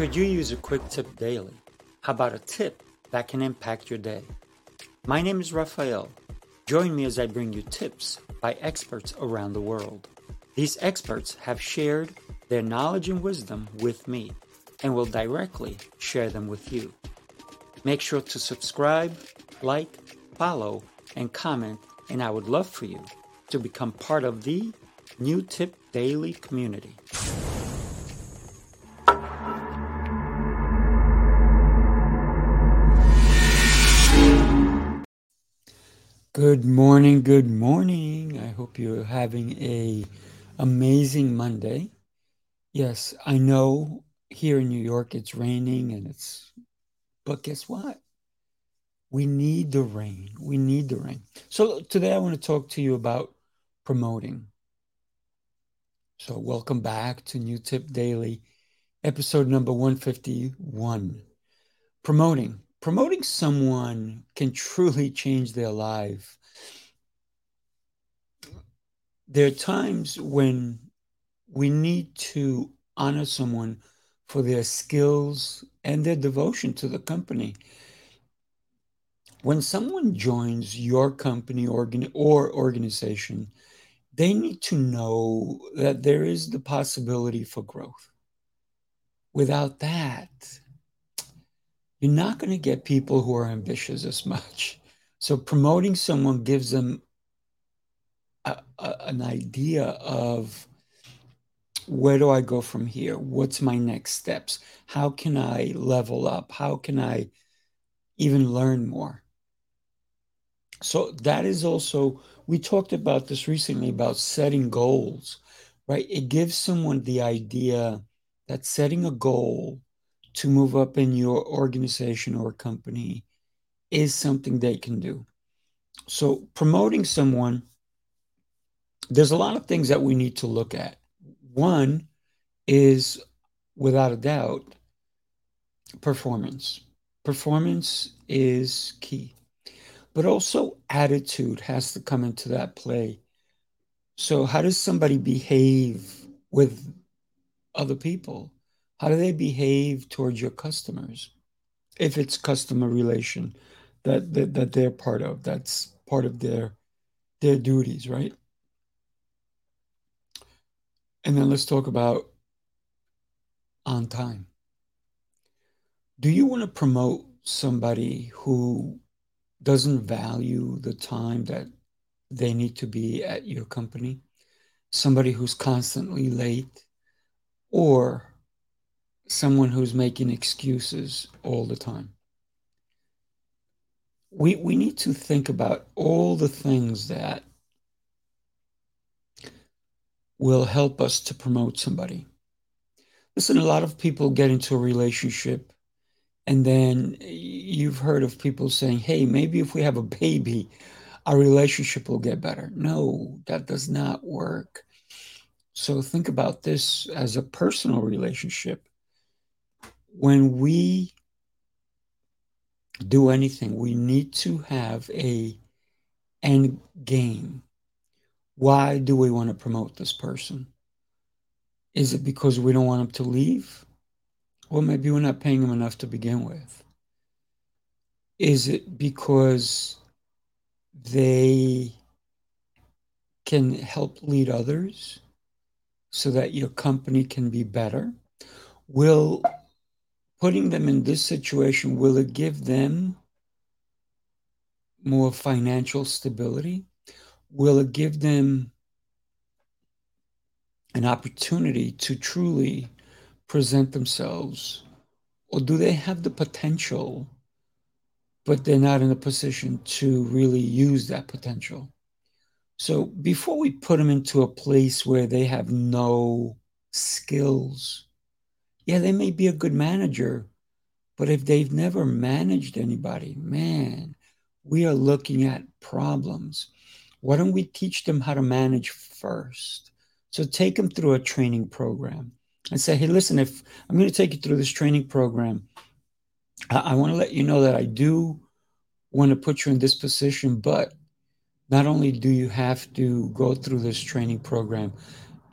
Could you use a quick tip daily? How about a tip that can impact your day? My name is Rafael. Join me as I bring you tips by experts around the world. These experts have shared their knowledge and wisdom with me and will directly share them with you. Make sure to subscribe, like, follow, and comment, and I would love for you to become part of the New Tip Daily community. Good morning, good morning. I hope you're having a amazing Monday. Yes, I know here in New York it's raining and it's but guess what? We need the rain. We need the rain. So today I want to talk to you about promoting. So welcome back to New Tip Daily, episode number 151. Promoting promoting someone can truly change their life. There are times when we need to honor someone for their skills and their devotion to the company. When someone joins your company organ- or organization, they need to know that there is the possibility for growth. Without that, you're not going to get people who are ambitious as much. So promoting someone gives them an idea of where do I go from here? What's my next steps? How can I level up? How can I even learn more? So that is also, we talked about this recently about setting goals, right? It gives someone the idea that setting a goal to move up in your organization or company is something they can do. So, promoting someone, there's a lot of things that we need to look at. One is, without a doubt, performance. Performance is key, but also attitude has to come into that play. So, how does somebody behave with other people? How do they behave towards your customers? If it's customer relation that, that, that they're part of, that's part of their their duties, right? And then let's talk about on time. Do you want to promote somebody who doesn't value the time that they need to be at your company? Somebody who's constantly late or someone who's making excuses all the time. We, we need to think about all the things that will help us to promote somebody. Listen, a lot of people get into a relationship and then you've heard of people saying, hey, maybe if we have a baby, our relationship will get better. No, that does not work. So think about this as a personal relationship when we do anything, we need to have a end game. Why do we want to promote this person? Is it because we don't want them to leave? Or maybe we're not paying them enough to begin with. Is it because they can help lead others so that your company can be better? Will putting them in this situation, will it give them more financial stability? Will it give them an opportunity to truly present themselves? Or do they have the potential, but they're not in a position to really use that potential? So before we put them into a place where they have no skills, yeah, they may be a good manager, but if they've never managed anybody, man, we are looking at problems. Why don't we teach them how to manage first? So take them through a training program and say, hey, listen, if I'm going to take you through this training program, I, I want to let you know that I do want to put you in this position, but not only do you have to go through this training program,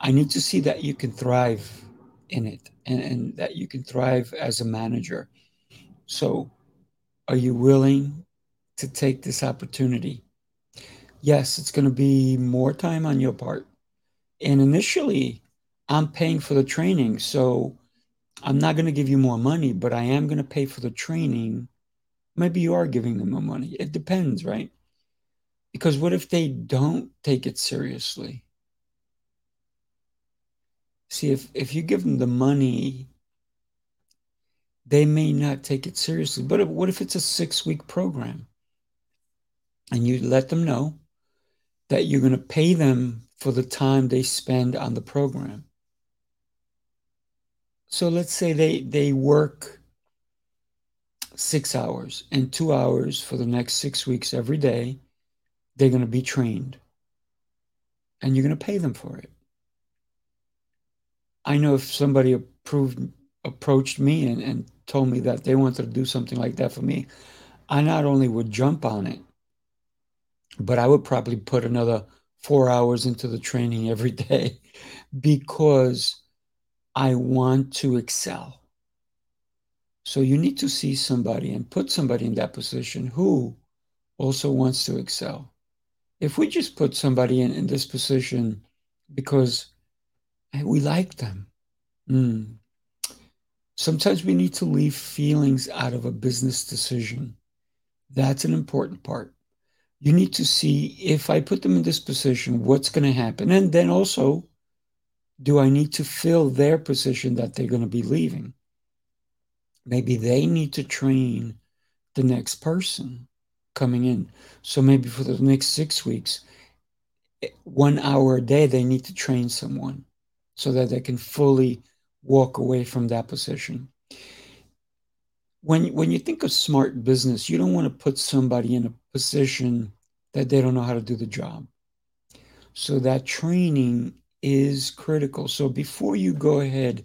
I need to see that you can thrive in it and, and that you can thrive as a manager. So, are you willing to take this opportunity? Yes, it's going to be more time on your part. And initially, I'm paying for the training. So, I'm not going to give you more money, but I am going to pay for the training. Maybe you are giving them more money. It depends, right? Because what if they don't take it seriously? See, if, if you give them the money, they may not take it seriously. But what if it's a six week program and you let them know that you're going to pay them for the time they spend on the program? So let's say they, they work six hours and two hours for the next six weeks every day. They're going to be trained and you're going to pay them for it. I know if somebody approved, approached me and, and told me that they wanted to do something like that for me, I not only would jump on it, but I would probably put another four hours into the training every day because I want to excel. So you need to see somebody and put somebody in that position who also wants to excel. If we just put somebody in, in this position because we like them. Mm. Sometimes we need to leave feelings out of a business decision. That's an important part. You need to see if I put them in this position, what's going to happen? And then also, do I need to fill their position that they're going to be leaving? Maybe they need to train the next person coming in. So maybe for the next six weeks, eh, one hour a day, they need to train someone so that they can fully walk away from that position. When, when you think of smart business, you don't want to put somebody in a position that they don't know how to do the job. So that training is critical. So before you go ahead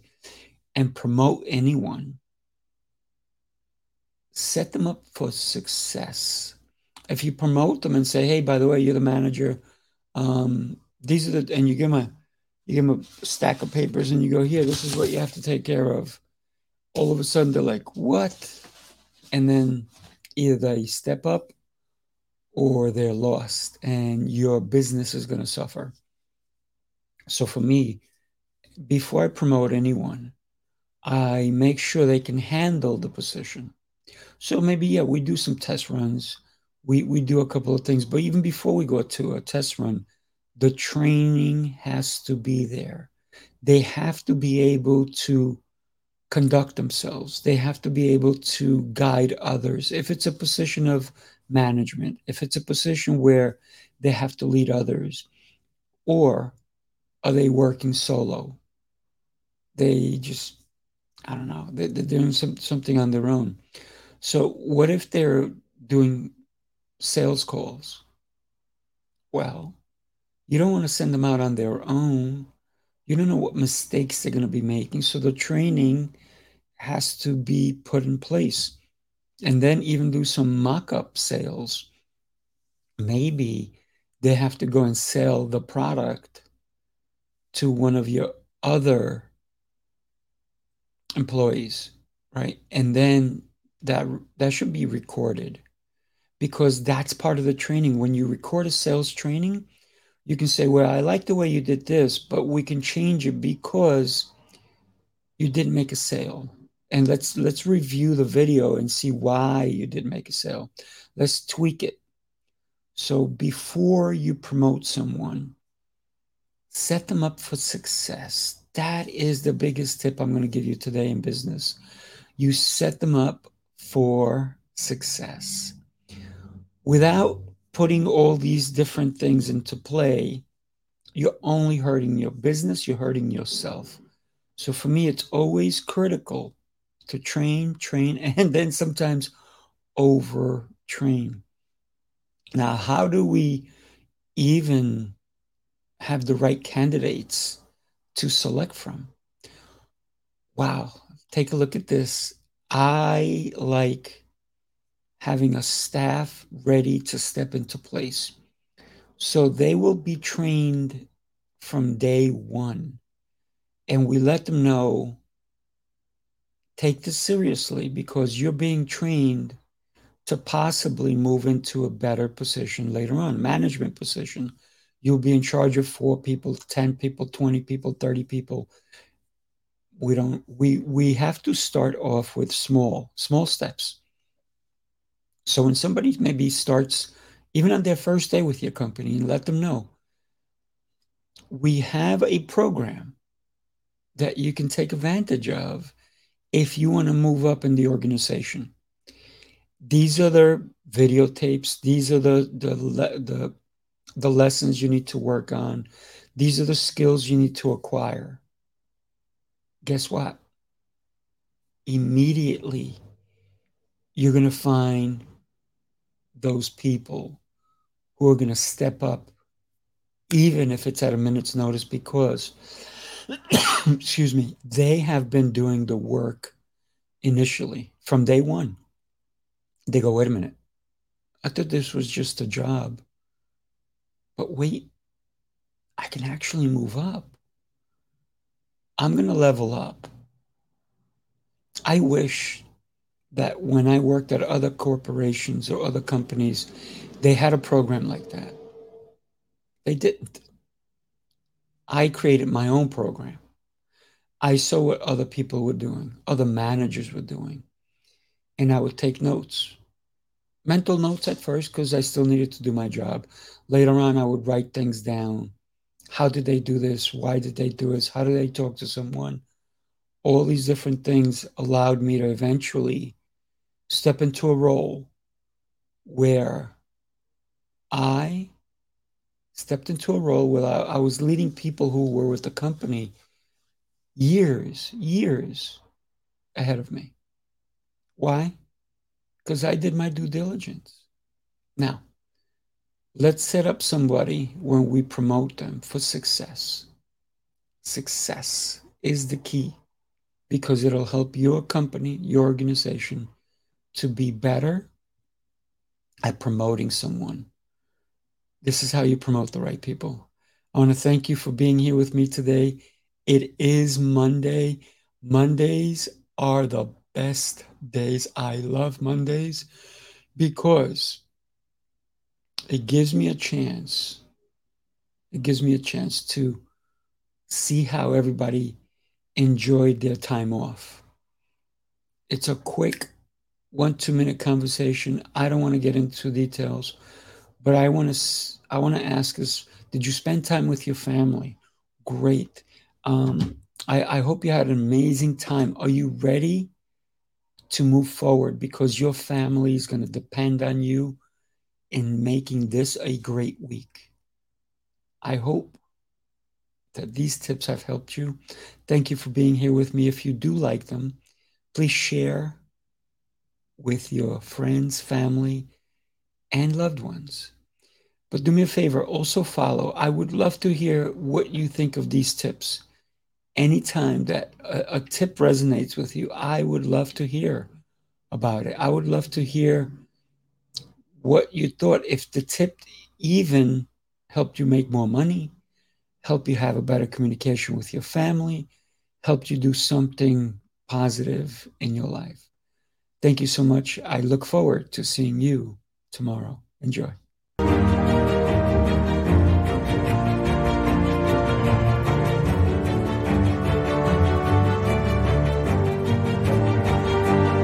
and promote anyone, set them up for success. If you promote them and say, hey, by the way, you're the manager, um, these are the, and you give them a, you give them a stack of papers and you go, here, this is what you have to take care of. All of a sudden, they're like, what? And then either they step up or they're lost and your business is going to suffer. So for me, before I promote anyone, I make sure they can handle the position. So maybe, yeah, we do some test runs. We, we do a couple of things, but even before we go to a test run, the training has to be there. They have to be able to conduct themselves. They have to be able to guide others. If it's a position of management, if it's a position where they have to lead others, or are they working solo? They just, I don't know, they, are doing some, something on their own. So, what if they're doing sales calls? Well, you don't want to send them out on their own. You don't know what mistakes they're going to be making. So the training has to be put in place. And then even do some mock up sales. Maybe they have to go and sell the product to one of your other employees, right? And then that that should be recorded because that's part of the training. When you record a sales training, you can say, well, I like the way you did this, but we can change it because you didn't make a sale. And let's let's review the video and see why you didn't make a sale. Let's tweak it. So before you promote someone, set them up for success. That is the biggest tip I'm going to give you today in business. You set them up for success. Without putting all these different things into play, you're only hurting your business, you're hurting yourself. So for me, it's always critical to train, train, and then sometimes over train. Now, how do we even have the right candidates to select from? Wow, take a look at this. I like having a staff ready to step into place. So they will be trained from day one. and we let them know take this seriously because you're being trained to possibly move into a better position later on, management position. You'll be in charge of four people, 10 people, 20 people, 30 people. We don't we we have to start off with small, small steps. So when somebody maybe starts even on their first day with your company, and let them know we have a program that you can take advantage of if you want to move up in the organization. These are the videotapes. These are the the the the lessons you need to work on. These are the skills you need to acquire. Guess what? Immediately, you're going to find those people who are going to step up, even if it's at a minute's notice, because excuse me, they have been doing the work initially from day one. They go, wait a minute. I thought this was just a job. But wait, I can actually move up. I'm going to level up. I wish that when I worked at other corporations or other companies, they had a program like that. They didn't. I created my own program. I saw what other people were doing, other managers were doing, and I would take notes. Mental notes at first because I still needed to do my job. Later on, I would write things down. How did they do this? Why did they do this? How did they talk to someone? All these different things allowed me to eventually step into a role where I stepped into a role where I, I was leading people who were with the company years, years ahead of me. Why? Because I did my due diligence. Now, let's set up somebody when we promote them for success. Success is the key because it'll help your company, your organization to be better at promoting someone this is how you promote the right people. I want to thank you for being here with me today. It is Monday. Mondays are the best days. I love Mondays because it gives me a chance. It gives me a chance to see how everybody enjoyed their time off. It's a quick one, two minute conversation. I don't want to get into details but I want to I want to ask us: Did you spend time with your family? Great. Um, I, I hope you had an amazing time. Are you ready to move forward? Because your family is going to depend on you in making this a great week. I hope that these tips have helped you. Thank you for being here with me. If you do like them, please share with your friends, family, and loved ones. But do me a favor, also follow. I would love to hear what you think of these tips. Anytime that a, a tip resonates with you, I would love to hear about it. I would love to hear what you thought if the tip even helped you make more money, helped you have a better communication with your family, helped you do something positive in your life. Thank you so much. I look forward to seeing you tomorrow. Enjoy.